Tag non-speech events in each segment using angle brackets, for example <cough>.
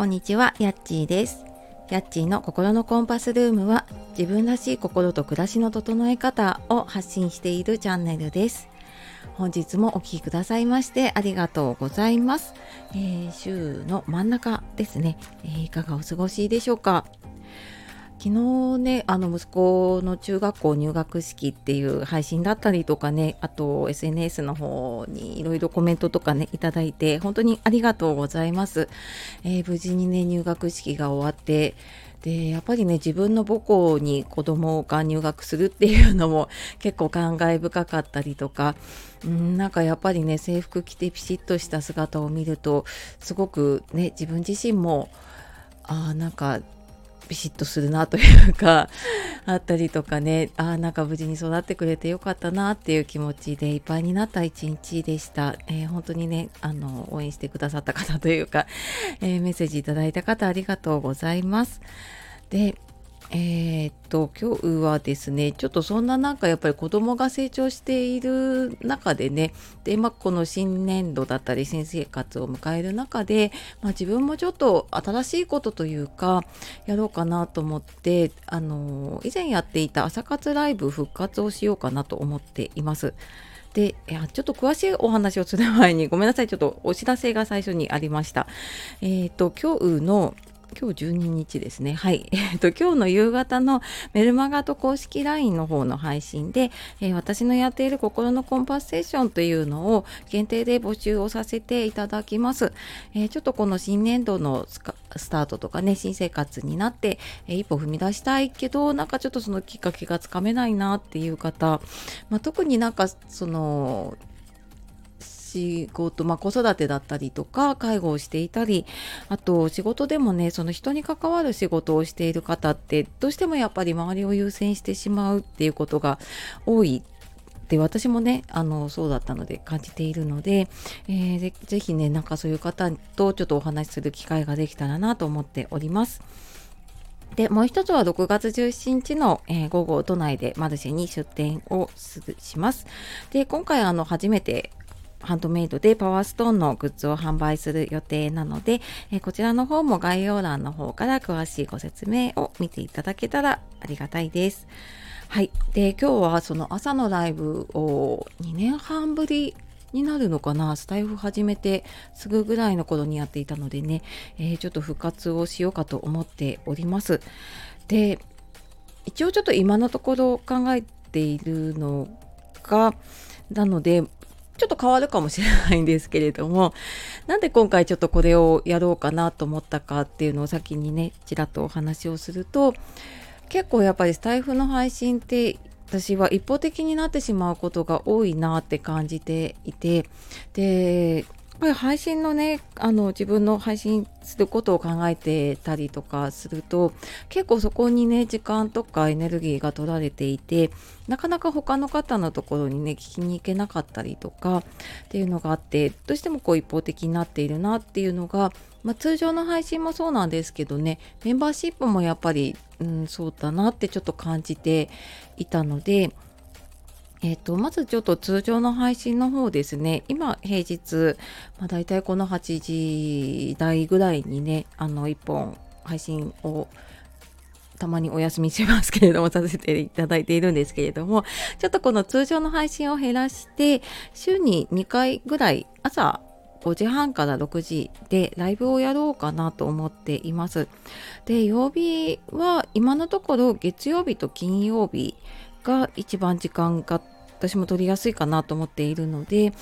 こんにちは、やっちーです。やっちーの心のコンパスルームは自分らしい心と暮らしの整え方を発信しているチャンネルです。本日もお聴きくださいましてありがとうございます。えー週の真ん中ですね、えいかがお過ごしでしょうか？昨日ねあの息子の中学校入学式っていう配信だったりとかねあと SNS の方にいろいろコメントとかねいただいて本当にありがとうございます、えー無事にね入学式が終わってでやっぱりね自分の母校に子供が入学するっていうのも <laughs> 結構感慨深かったりとかんなんかやっぱりね制服着てピシッとした姿を見るとすごくね自分自身もあなんかビシッとするなというか <laughs> あったりとかね。ああなんか無事に育ってくれてよかったなっていう気持ちでいっぱいになった一日でした、えー本当にねあの応援してくださった方というか、えーメッセージいただいた方ありがとうございます。でえーっと今日はですねちょっとそんななんかやっぱり子供が成長している中でねで、まあ、この新年度だったり新生活を迎える中で、まあ、自分もちょっと新しいことというかやろうかなと思ってあの以前やっていた朝活ライブ復活をしようかなと思っています。でいやちょっと詳しいお話をする前にごめんなさいちょっとお知らせが最初にありました。えっ、と今日の今日12日ですね。はい。<laughs> えっと、今日の夕方のメルマガと公式 LINE の方の配信で、えー私のやっている心のコンパスセッションというのを限定で募集をさせていただきます。えーちょっとこの新年度のスタートとかね、新生活になって、えー一歩踏み出したいけど、なんかちょっとそのきっかけがつかめないなっていう方、まあ、特になんかその、仕事、まあ、子育てだったりとか介護をしていたりあと仕事でもねその人に関わる仕事をしている方ってどうしてもやっぱり周りを優先してしまうっていうことが多いで私もねあのそうだったので感じているので,、えーぜひねなんかそういう方とちょっとお話しする機会ができたらなと思っております。でもう一つは6月17日の、えー午後都内でマルシェに出店をするします。で今回あの初めてハンドメイドでパワーストーンのグッズを販売する予定なので、えこちらの方も概要欄の方から詳しいご説明を見ていただけたらありがたいです。はい。で、今日はその朝のライブを2年半ぶりになるのかな？スタイフ始めてすぐぐらいの頃にやっていたのでね、えーちょっと復活をしようかと思っております。で、一応ちょっと今のところ考えているのが、なので、ちょっと変わるかもしれないんですけれども、なんで今回ちょっとこれをやろうかなと思ったかっていうのを先にね、ちらっとお話をすると、結構やっぱりスタイフの配信って私は一方的になってしまうことが多いなって感じていてでぱり配信のねあの自分の配信することを考えてたりとかすると結構そこにね時間とかエネルギーが取られていてなかなか他の方のところにね聞きに行けなかったりとかっていうのがあってどうしてもこう一方的になっているなっていうのが、まあ、通常の配信もそうなんですけどねメンバーシップもやっぱり、うん、そうだなってちょっと感じていたので。えっとまずちょっと通常の配信の方ですね今平日、まあ、大体この8時台ぐらいにねあの1本配信をたまにお休みしますけれどもさせていただいているんですけれどもちょっとこの通常の配信を減らして週に2回ぐらい朝5時半から6時でライブをやろうかなと思っています。で曜日は今のところ月曜日と金曜日が一番時間が私も取りやすいかなと思っているので、え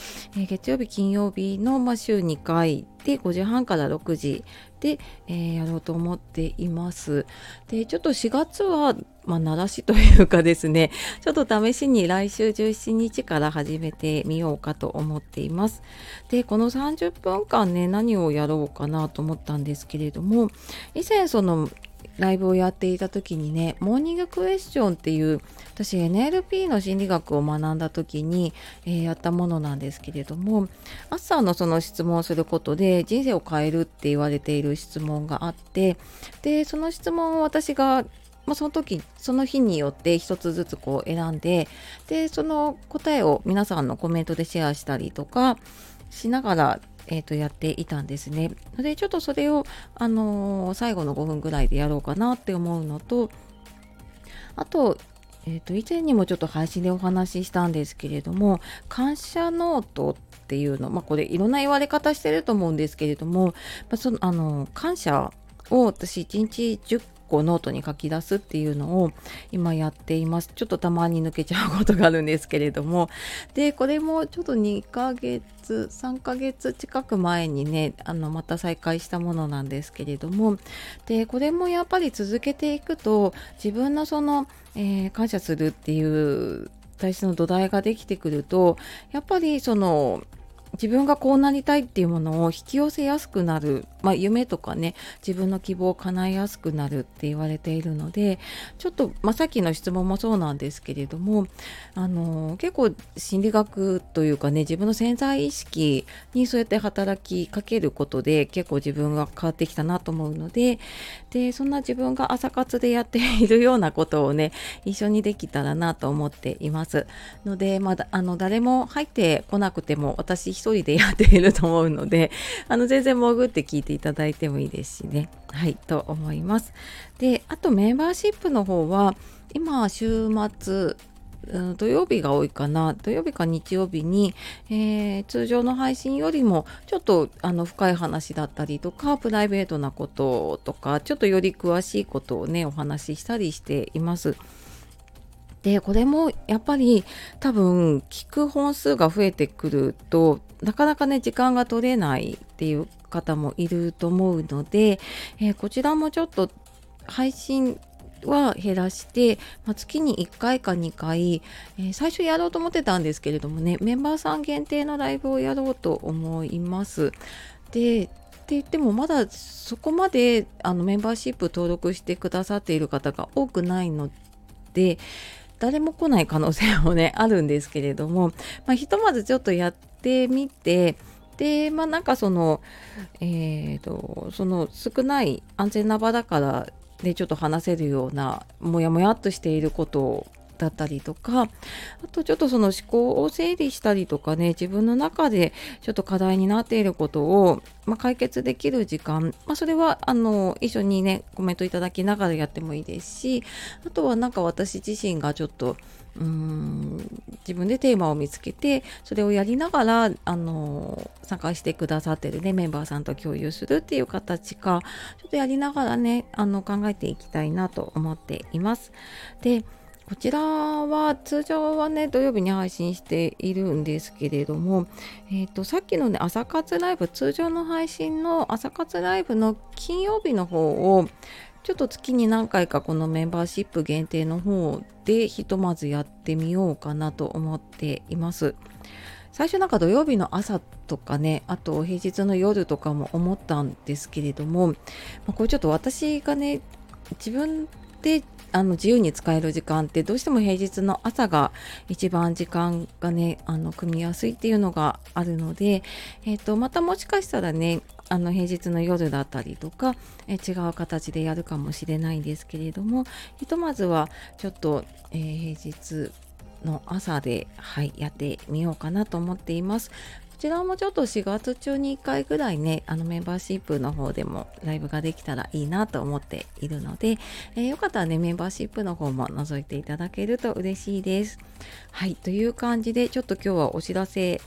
ー月曜日金曜日の、まあ、週2回で5時半から6時で、えーやろうと思っています。でちょっと4月は、まあ、鳴らしというかですね <laughs> ちょっと試しに来週17日から始めてみようかと思っています。でこの30分間ね何をやろうかなと思ったんですけれども以前そのライブをやっていた時にねモーニングクエスチョンっていう私 NLP の心理学を学んだ時に、えーやったものなんですけれども朝のその質問をすることで人生を変えるって言われている質問があってでその質問を私がまあ、その時その日によって一つずつこう選んででその答えを皆さんのコメントでシェアしたりとかしながら、えー、とやっていたんですね。でちょっとそれを、あのー、最後の5分ぐらいでやろうかなって思うのとあとえー、と以前にもちょっと配信でお話ししたんですけれども感謝ノートっていうのまあこれいろんな言われ方してると思うんですけれども、まあ、そのあの感謝を私1日10個ノートに書き出すっていうのを今やっています。ちょっとたまに抜けちゃうことがあるんですけれども。で、これもちょっと2ヶ月、3ヶ月近く前にね、あの、また再開したものなんですけれども。で、これもやっぱり続けていくと、自分のその、えー、感謝するっていう大事な土台ができてくるとやっぱりその自分がこうなりたいっていうものを引き寄せやすくなる、まあ、夢とかね自分の希望を叶えやすくなるって言われているのでちょっと、まあ、さっきの質問もそうなんですけれどもあの結構心理学というかね自分の潜在意識にそうやって働きかけることで結構自分が変わってきたなと思うのででそんな自分が朝活でやっているようなことをね一緒にできたらなと思っています。ので、まだあの誰も入ってこなくても私一人でやっていると思うので、<laughs> あの、全然潜って聞いていただいてもいいですしね。はい、と思います。で、あとメンバーシップの方は、今、週末、土曜日が多いかな土曜日か日曜日に、えー、通常の配信よりもちょっとあの深い話だったりとかプライベートなこととかちょっとより詳しいことをねお話ししたりしています。でこれもやっぱり多分聞く本数が増えてくるとなかなかね時間が取れないっていう方もいると思うので、えー、こちらもちょっと配信は減らして、まあ、月に1回か2回、えー、最初やろうと思ってたんですけれどもねメンバーさん限定のライブをやろうと思います。でって言ってもまだそこまであのメンバーシップ登録してくださっている方が多くないので誰も来ない可能性もねあるんですけれども、<laughs> まあ、ひとまずちょっとやってみてでまあなんかそのえっ、ー、とその少ない安全な場だからでちょっと話せるようなモヤモヤっとしていることをだったりとかあとちょっとその思考を整理したりとかね自分の中でちょっと課題になっていることを、まあ、解決できる時間、まあ、それはあの一緒にねコメントいただきながらやってもいいですしあとはなんか私自身がちょっとうーん自分でテーマを見つけてそれをやりながらあの参加してくださってるねメンバーさんと共有するっていう形かちょっとやりながらねあの考えていきたいなと思っています。でこちらは通常はね土曜日に配信しているんですけれども、えーと、さっきのね朝活ライブ通常の配信の朝活ライブの金曜日の方をちょっと月に何回かこのメンバーシップ限定の方でひとまずやってみようかなと思っています。最初なんか土曜日の朝とかねあと平日の夜とかも思ったんですけれども、まあ、これちょっと私がね自分であの自由に使える時間ってどうしても平日の朝が一番時間がねあの組みやすいっていうのがあるので、えーと、またもしかしたらねあの平日の夜だったりとか、え違う形でやるかもしれないんですけれどもひとまずはちょっと、えー、平日の朝で、はい、やってみようかなと思っています。こちらもちょっと4月中に1回ぐらいね、あのメンバーシップの方でもライブができたらいいなと思っているので、えー、よかったらね、メンバーシップの方も覗いていただけると嬉しいです。はい、という感じで、ちょっと今日はお知らせ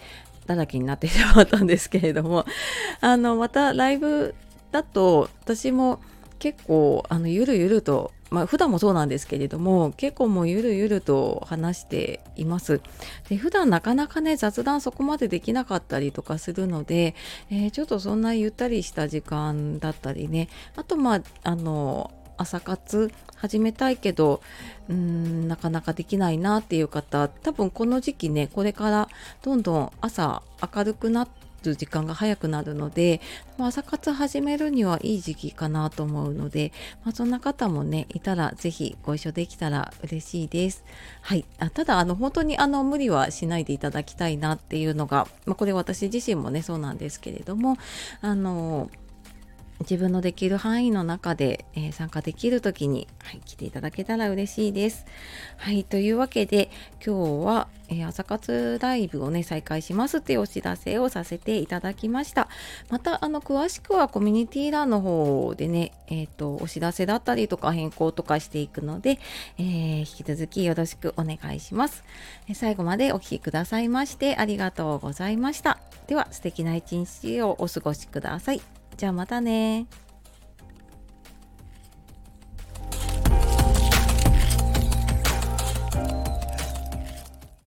だらけになってしまったんですけれども、<laughs> あの、またライブだと私も結構あのゆるゆるとまあ普段もそうなんですけれども結構もうゆるゆると話しています。で普段なかなかね雑談そこまでできなかったりとかするので、えー、ちょっとそんなゆったりした時間だったりね。あとまああの朝活始めたいけどうーんなかなかできないなっていう方多分この時期ねこれからどんどん朝明るくなってる時間が早くなるので、朝活始めるにはいい時期かなと思うので、まあ、そんな方もねいたら是非ご一緒できたら嬉しいです。はい、あただあの本当にあの無理はしないでいただきたいなっていうのが、まあ、これ私自身もねそうなんですけれどもあの自分のできる範囲の中で、えー、参加できる時に、はい、来ていただけたら嬉しいです。はい、というわけで今日は、えー、朝活ライブをね再開しますっていうお知らせをさせていただきました。またあの詳しくはコミュニティ欄の方でね、えっ、ー、とお知らせだったりとか変更とかしていくので、えー、引き続きよろしくお願いします。最後までお聴きくださいましてありがとうございました。では素敵な一日をお過ごしください。じゃあまたね。